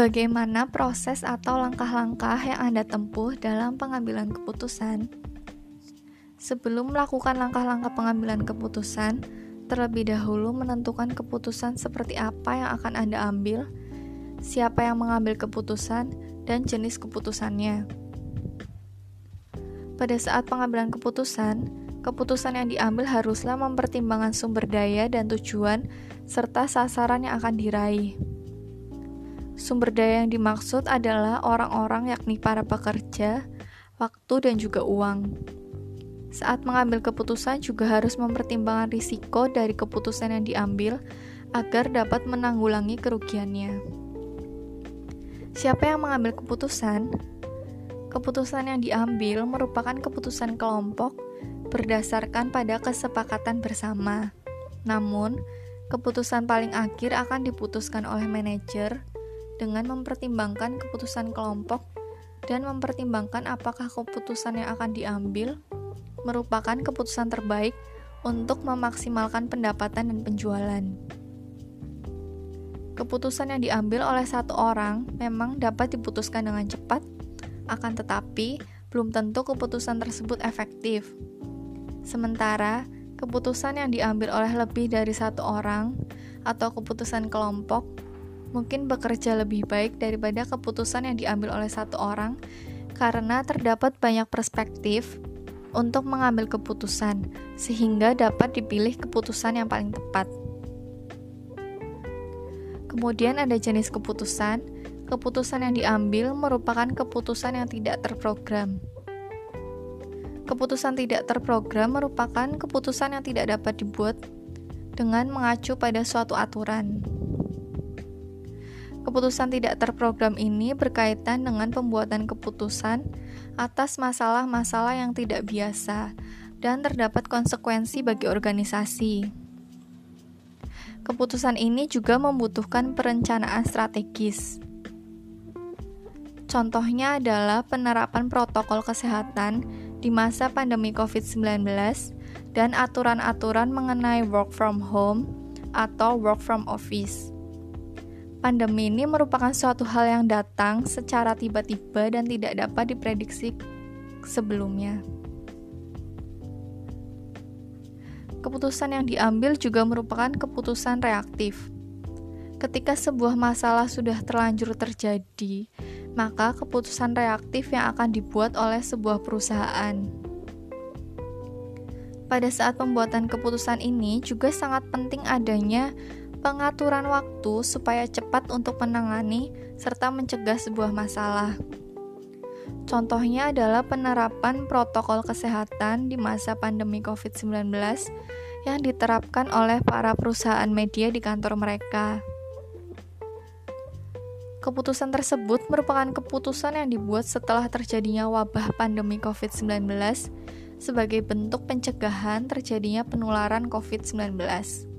Bagaimana proses atau langkah-langkah yang Anda tempuh dalam pengambilan keputusan? Sebelum melakukan langkah-langkah pengambilan keputusan, terlebih dahulu menentukan keputusan seperti apa yang akan Anda ambil, siapa yang mengambil keputusan, dan jenis keputusannya. Pada saat pengambilan keputusan, keputusan yang diambil haruslah mempertimbangkan sumber daya dan tujuan serta sasaran yang akan diraih. Sumber daya yang dimaksud adalah orang-orang yakni para pekerja, waktu dan juga uang. Saat mengambil keputusan juga harus mempertimbangkan risiko dari keputusan yang diambil agar dapat menanggulangi kerugiannya. Siapa yang mengambil keputusan? Keputusan yang diambil merupakan keputusan kelompok berdasarkan pada kesepakatan bersama. Namun, keputusan paling akhir akan diputuskan oleh manajer dengan mempertimbangkan keputusan kelompok dan mempertimbangkan apakah keputusan yang akan diambil merupakan keputusan terbaik untuk memaksimalkan pendapatan dan penjualan. Keputusan yang diambil oleh satu orang memang dapat diputuskan dengan cepat, akan tetapi belum tentu keputusan tersebut efektif. Sementara, keputusan yang diambil oleh lebih dari satu orang atau keputusan kelompok mungkin bekerja lebih baik daripada keputusan yang diambil oleh satu orang karena terdapat banyak perspektif untuk mengambil keputusan, sehingga dapat dipilih keputusan yang paling tepat. Kemudian ada jenis keputusan. Keputusan yang diambil merupakan keputusan yang tidak terprogram. Keputusan tidak terprogram merupakan keputusan yang tidak dapat dibuat dengan mengacu pada suatu aturan. Keputusan tidak terprogram ini berkaitan dengan pembuatan keputusan atas masalah-masalah yang tidak biasa dan terdapat konsekuensi bagi organisasi. Keputusan ini juga membutuhkan perencanaan strategis. Contohnya adalah penerapan protokol kesehatan di masa pandemi COVID-19 dan aturan-aturan mengenai work from home atau work from office. Pandemi ini merupakan suatu hal yang datang secara tiba-tiba dan tidak dapat diprediksi sebelumnya. Keputusan yang diambil juga merupakan keputusan reaktif. Ketika sebuah masalah sudah terlanjur terjadi, maka keputusan reaktif yang akan dibuat oleh sebuah perusahaan. Pada saat pembuatan keputusan ini juga sangat penting adanya pengaturan waktu supaya cepat untuk menangani serta mencegah sebuah masalah. Contohnya adalah penerapan protokol kesehatan di masa pandemi COVID-19 yang diterapkan oleh para perusahaan media di kantor mereka. Keputusan tersebut merupakan keputusan yang dibuat setelah terjadinya wabah pandemi COVID-19 sebagai bentuk pencegahan terjadinya penularan COVID-19.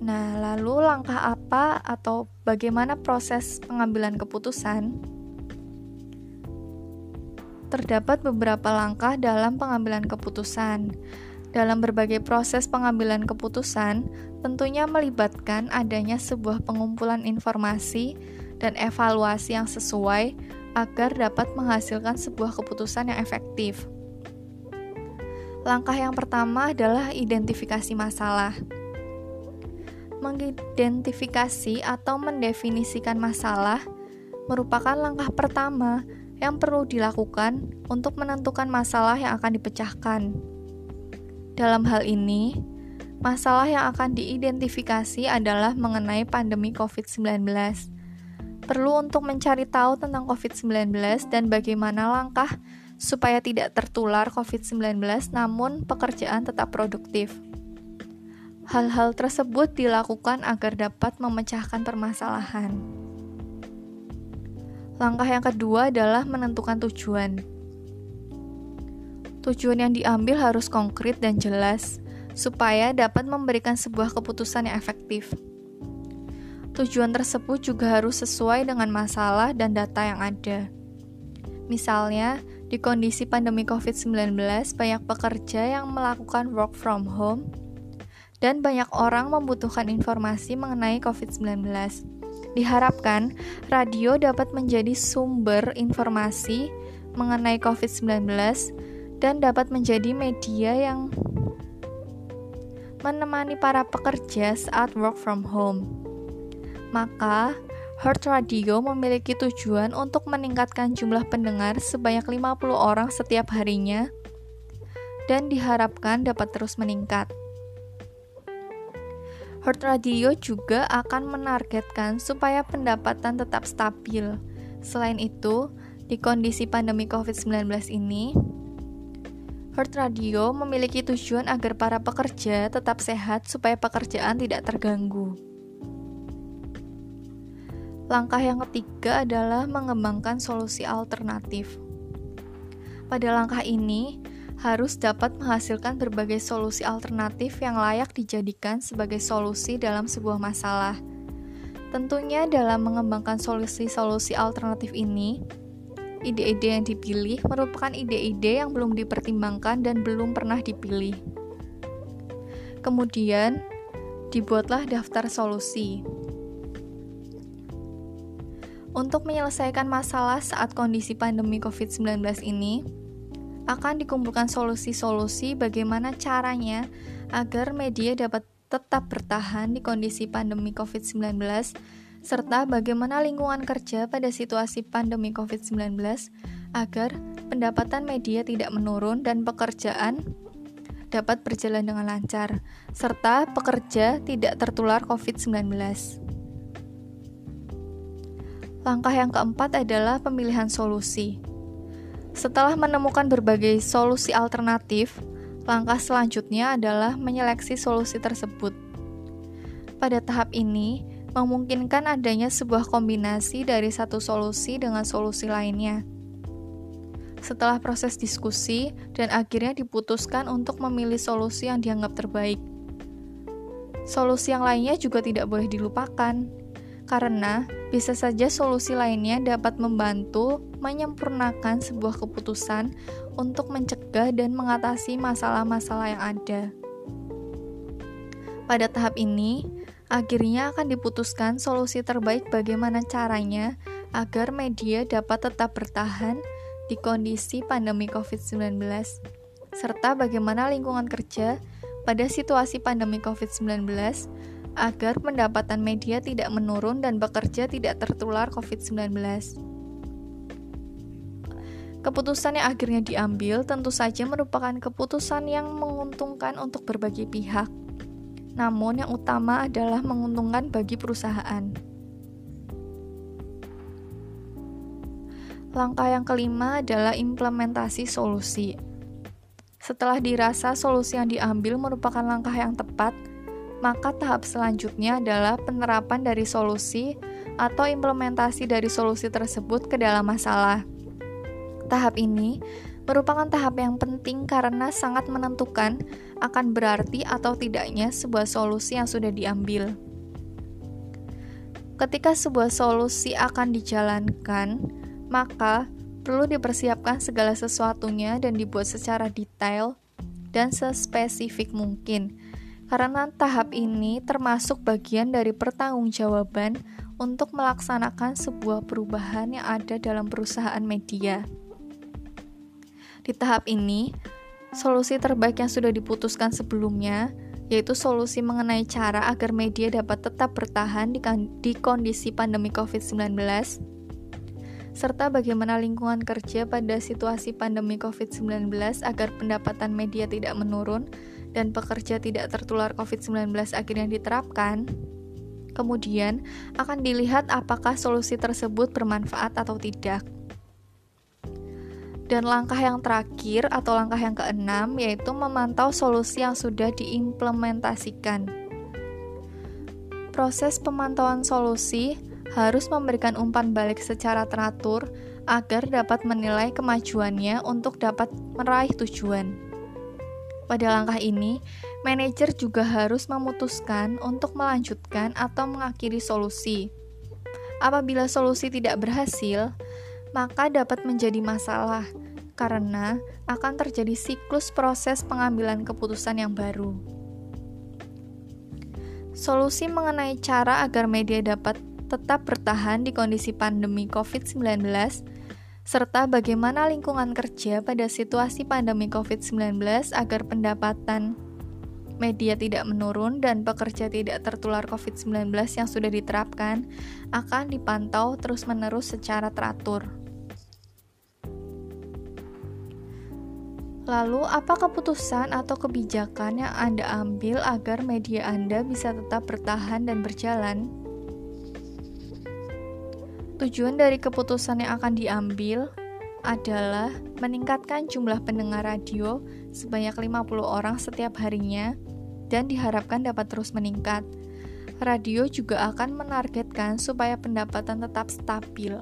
Nah, lalu langkah apa atau bagaimana proses pengambilan keputusan? Terdapat beberapa langkah dalam pengambilan keputusan. Dalam berbagai proses pengambilan keputusan, tentunya melibatkan adanya sebuah pengumpulan informasi dan evaluasi yang sesuai agar dapat menghasilkan sebuah keputusan yang efektif. Langkah yang pertama adalah identifikasi masalah mengidentifikasi atau mendefinisikan masalah merupakan langkah pertama yang perlu dilakukan untuk menentukan masalah yang akan dipecahkan. Dalam hal ini, masalah yang akan diidentifikasi adalah mengenai pandemi COVID-19. Perlu untuk mencari tahu tentang COVID-19 dan bagaimana langkah supaya tidak tertular COVID-19 namun pekerjaan tetap produktif. Hal-hal tersebut dilakukan agar dapat memecahkan permasalahan. Langkah yang kedua adalah menentukan tujuan. Tujuan yang diambil harus konkret dan jelas, supaya dapat memberikan sebuah keputusan yang efektif. Tujuan tersebut juga harus sesuai dengan masalah dan data yang ada. Misalnya, di kondisi pandemi COVID-19, banyak pekerja yang melakukan work from home dan banyak orang membutuhkan informasi mengenai COVID-19. Diharapkan radio dapat menjadi sumber informasi mengenai COVID-19 dan dapat menjadi media yang menemani para pekerja saat work from home. Maka, Heart Radio memiliki tujuan untuk meningkatkan jumlah pendengar sebanyak 50 orang setiap harinya dan diharapkan dapat terus meningkat. Heart Radio juga akan menargetkan supaya pendapatan tetap stabil. Selain itu, di kondisi pandemi COVID-19 ini, Heart Radio memiliki tujuan agar para pekerja tetap sehat supaya pekerjaan tidak terganggu. Langkah yang ketiga adalah mengembangkan solusi alternatif. Pada langkah ini, harus dapat menghasilkan berbagai solusi alternatif yang layak dijadikan sebagai solusi dalam sebuah masalah. Tentunya, dalam mengembangkan solusi-solusi alternatif ini, ide-ide yang dipilih merupakan ide-ide yang belum dipertimbangkan dan belum pernah dipilih. Kemudian, dibuatlah daftar solusi. Untuk menyelesaikan masalah saat kondisi pandemi COVID-19 ini, akan dikumpulkan solusi-solusi bagaimana caranya agar media dapat tetap bertahan di kondisi pandemi COVID-19, serta bagaimana lingkungan kerja pada situasi pandemi COVID-19 agar pendapatan media tidak menurun dan pekerjaan dapat berjalan dengan lancar, serta pekerja tidak tertular COVID-19. Langkah yang keempat adalah pemilihan solusi. Setelah menemukan berbagai solusi alternatif, langkah selanjutnya adalah menyeleksi solusi tersebut. Pada tahap ini, memungkinkan adanya sebuah kombinasi dari satu solusi dengan solusi lainnya. Setelah proses diskusi dan akhirnya diputuskan untuk memilih solusi yang dianggap terbaik. Solusi yang lainnya juga tidak boleh dilupakan, karena bisa saja solusi lainnya dapat membantu menyempurnakan sebuah keputusan untuk mencegah dan mengatasi masalah-masalah yang ada. Pada tahap ini, akhirnya akan diputuskan solusi terbaik bagaimana caranya agar media dapat tetap bertahan di kondisi pandemi COVID-19, serta bagaimana lingkungan kerja pada situasi pandemi COVID-19 agar pendapatan media tidak menurun dan bekerja tidak tertular COVID-19. Keputusan yang akhirnya diambil tentu saja merupakan keputusan yang menguntungkan untuk berbagai pihak. Namun yang utama adalah menguntungkan bagi perusahaan. Langkah yang kelima adalah implementasi solusi. Setelah dirasa solusi yang diambil merupakan langkah yang tepat, maka tahap selanjutnya adalah penerapan dari solusi atau implementasi dari solusi tersebut ke dalam masalah. Tahap ini merupakan tahap yang penting karena sangat menentukan akan berarti atau tidaknya sebuah solusi yang sudah diambil. Ketika sebuah solusi akan dijalankan, maka perlu dipersiapkan segala sesuatunya dan dibuat secara detail dan sespesifik mungkin karena tahap ini termasuk bagian dari pertanggungjawaban untuk melaksanakan sebuah perubahan yang ada dalam perusahaan media. Di tahap ini, solusi terbaik yang sudah diputuskan sebelumnya yaitu solusi mengenai cara agar media dapat tetap bertahan di, di kondisi pandemi COVID-19, serta bagaimana lingkungan kerja pada situasi pandemi COVID-19 agar pendapatan media tidak menurun dan pekerja tidak tertular COVID-19 akhirnya diterapkan, kemudian akan dilihat apakah solusi tersebut bermanfaat atau tidak. Dan langkah yang terakhir atau langkah yang keenam yaitu memantau solusi yang sudah diimplementasikan. Proses pemantauan solusi harus memberikan umpan balik secara teratur agar dapat menilai kemajuannya untuk dapat meraih tujuan. Pada langkah ini, manajer juga harus memutuskan untuk melanjutkan atau mengakhiri solusi. Apabila solusi tidak berhasil, maka dapat menjadi masalah karena akan terjadi siklus proses pengambilan keputusan yang baru. Solusi mengenai cara agar media dapat tetap bertahan di kondisi pandemi COVID-19 serta bagaimana lingkungan kerja pada situasi pandemi COVID-19 agar pendapatan media tidak menurun dan pekerja tidak tertular COVID-19 yang sudah diterapkan akan dipantau terus-menerus secara teratur. Lalu, apa keputusan atau kebijakan yang Anda ambil agar media Anda bisa tetap bertahan dan berjalan? Tujuan dari keputusan yang akan diambil adalah meningkatkan jumlah pendengar radio sebanyak 50 orang setiap harinya dan diharapkan dapat terus meningkat. Radio juga akan menargetkan supaya pendapatan tetap stabil.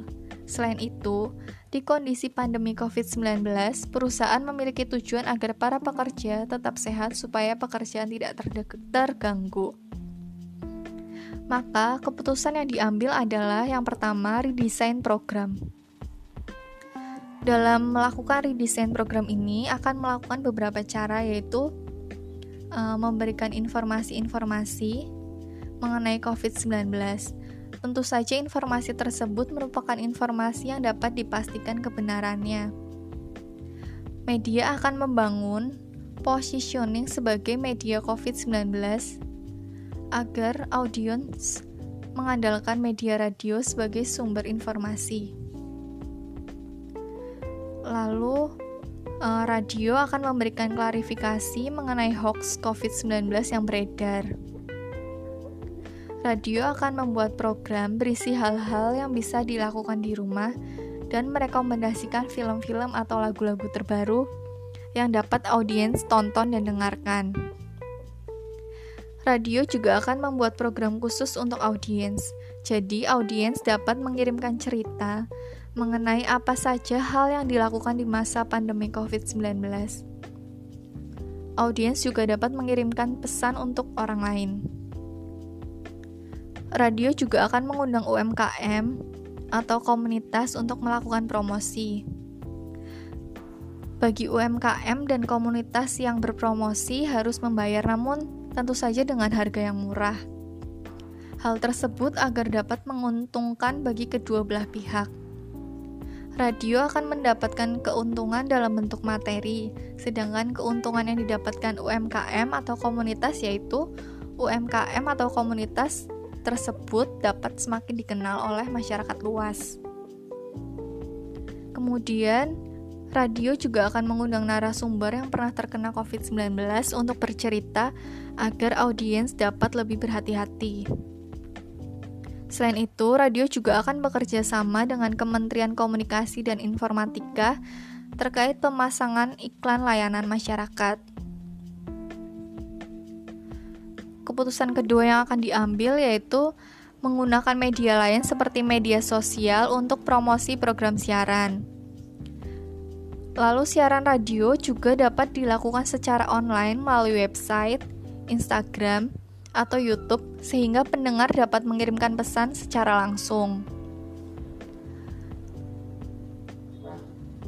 Selain itu, di kondisi pandemi COVID-19, perusahaan memiliki tujuan agar para pekerja tetap sehat supaya pekerjaan tidak terganggu. Maka, keputusan yang diambil adalah yang pertama, redesign program. Dalam melakukan redesign program ini akan melakukan beberapa cara yaitu uh, memberikan informasi-informasi mengenai COVID-19. Tentu saja informasi tersebut merupakan informasi yang dapat dipastikan kebenarannya. Media akan membangun positioning sebagai media COVID-19 agar audiens mengandalkan media radio sebagai sumber informasi. Lalu, eh, radio akan memberikan klarifikasi mengenai hoax COVID-19 yang beredar. Radio akan membuat program berisi hal-hal yang bisa dilakukan di rumah dan merekomendasikan film-film atau lagu-lagu terbaru yang dapat audiens tonton dan dengarkan. Radio juga akan membuat program khusus untuk audiens. Jadi, audiens dapat mengirimkan cerita mengenai apa saja hal yang dilakukan di masa pandemi COVID-19. Audiens juga dapat mengirimkan pesan untuk orang lain. Radio juga akan mengundang UMKM atau komunitas untuk melakukan promosi. Bagi UMKM dan komunitas yang berpromosi harus membayar namun tentu saja dengan harga yang murah. Hal tersebut agar dapat menguntungkan bagi kedua belah pihak. Radio akan mendapatkan keuntungan dalam bentuk materi, sedangkan keuntungan yang didapatkan UMKM atau komunitas yaitu UMKM atau komunitas tersebut dapat semakin dikenal oleh masyarakat luas. Kemudian, Radio juga akan mengundang narasumber yang pernah terkena COVID-19 untuk bercerita agar audiens dapat lebih berhati-hati. Selain itu, radio juga akan bekerja sama dengan Kementerian Komunikasi dan Informatika terkait pemasangan iklan layanan masyarakat. Keputusan kedua yang akan diambil yaitu menggunakan media lain seperti media sosial untuk promosi program siaran. Lalu siaran radio juga dapat dilakukan secara online melalui website, Instagram, atau YouTube sehingga pendengar dapat mengirimkan pesan secara langsung.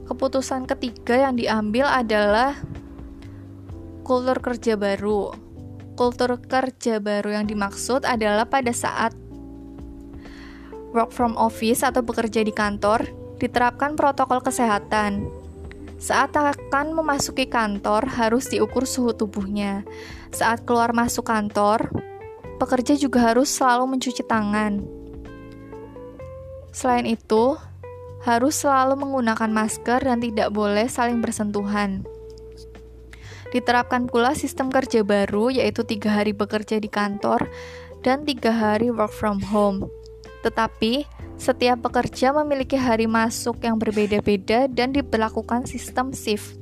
Keputusan ketiga yang diambil adalah kultur kerja baru. Kultur kerja baru yang dimaksud adalah pada saat work from office atau bekerja di kantor, diterapkan protokol kesehatan saat akan memasuki kantor, harus diukur suhu tubuhnya. Saat keluar masuk kantor, pekerja juga harus selalu mencuci tangan. Selain itu, harus selalu menggunakan masker dan tidak boleh saling bersentuhan. Diterapkan pula sistem kerja baru, yaitu tiga hari bekerja di kantor dan tiga hari work from home. Tetapi, setiap pekerja memiliki hari masuk yang berbeda-beda dan diberlakukan sistem shift.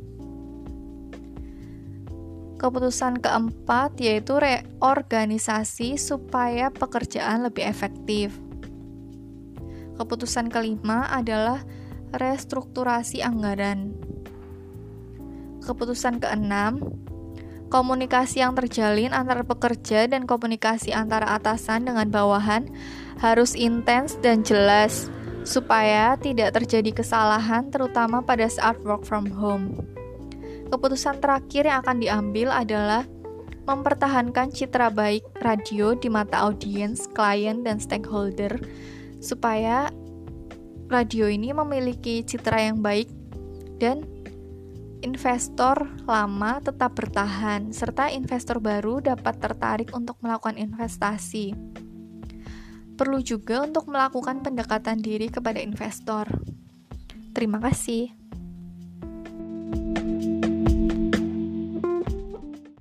Keputusan keempat yaitu reorganisasi supaya pekerjaan lebih efektif. Keputusan kelima adalah restrukturasi anggaran. Keputusan keenam, komunikasi yang terjalin antara pekerja dan komunikasi antara atasan dengan bawahan harus intens dan jelas supaya tidak terjadi kesalahan terutama pada saat work from home. Keputusan terakhir yang akan diambil adalah mempertahankan citra baik radio di mata audiens, klien, dan stakeholder supaya radio ini memiliki citra yang baik dan investor lama tetap bertahan serta investor baru dapat tertarik untuk melakukan investasi. Perlu juga untuk melakukan pendekatan diri kepada investor. Terima kasih.